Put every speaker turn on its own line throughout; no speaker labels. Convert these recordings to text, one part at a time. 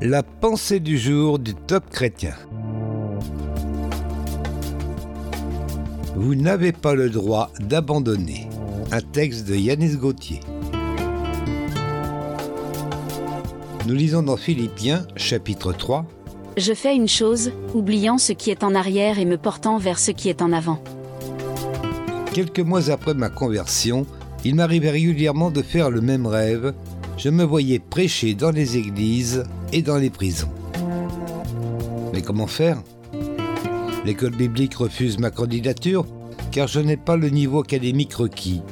La pensée du jour du top chrétien. Vous n'avez pas le droit d'abandonner. Un texte de Yanis Gauthier. Nous lisons dans Philippiens chapitre 3.
Je fais une chose, oubliant ce qui est en arrière et me portant vers ce qui est en avant.
Quelques mois après ma conversion, il m'arrivait régulièrement de faire le même rêve. Je me voyais prêcher dans les églises et dans les prisons. Mais comment faire? L'école biblique refuse ma candidature car je n'ai pas le niveau académique requis.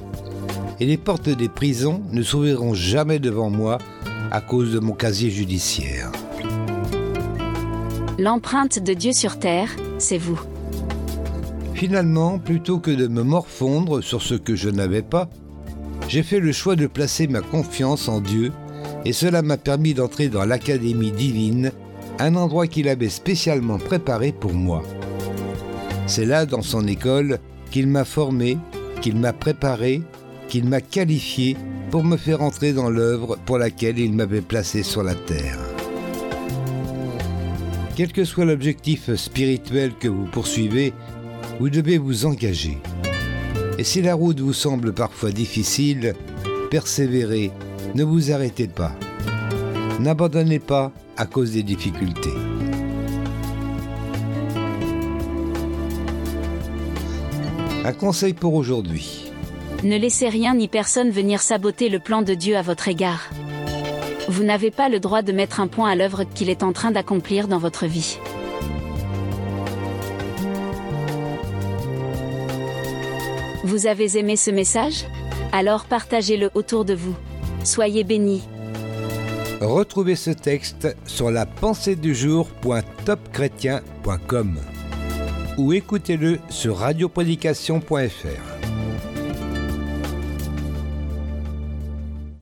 Et les portes des prisons ne s'ouvriront jamais devant moi à cause de mon casier judiciaire.
L'empreinte de Dieu sur terre, c'est vous.
Finalement, plutôt que de me morfondre sur ce que je n'avais pas, j'ai fait le choix de placer ma confiance en Dieu et cela m'a permis d'entrer dans l'Académie divine, un endroit qu'il avait spécialement préparé pour moi. C'est là, dans son école, qu'il m'a formé, qu'il m'a préparé, qu'il m'a qualifié pour me faire entrer dans l'œuvre pour laquelle il m'avait placé sur la terre. Quel que soit l'objectif spirituel que vous poursuivez, vous devez vous engager. Et si la route vous semble parfois difficile, persévérez, ne vous arrêtez pas. N'abandonnez pas à cause des difficultés. Un conseil pour aujourd'hui.
Ne laissez rien ni personne venir saboter le plan de Dieu à votre égard. Vous n'avez pas le droit de mettre un point à l'œuvre qu'il est en train d'accomplir dans votre vie. Vous avez aimé ce message? Alors partagez-le autour de vous. Soyez bénis.
Retrouvez ce texte sur la ou écoutez-le sur radioprédication.fr.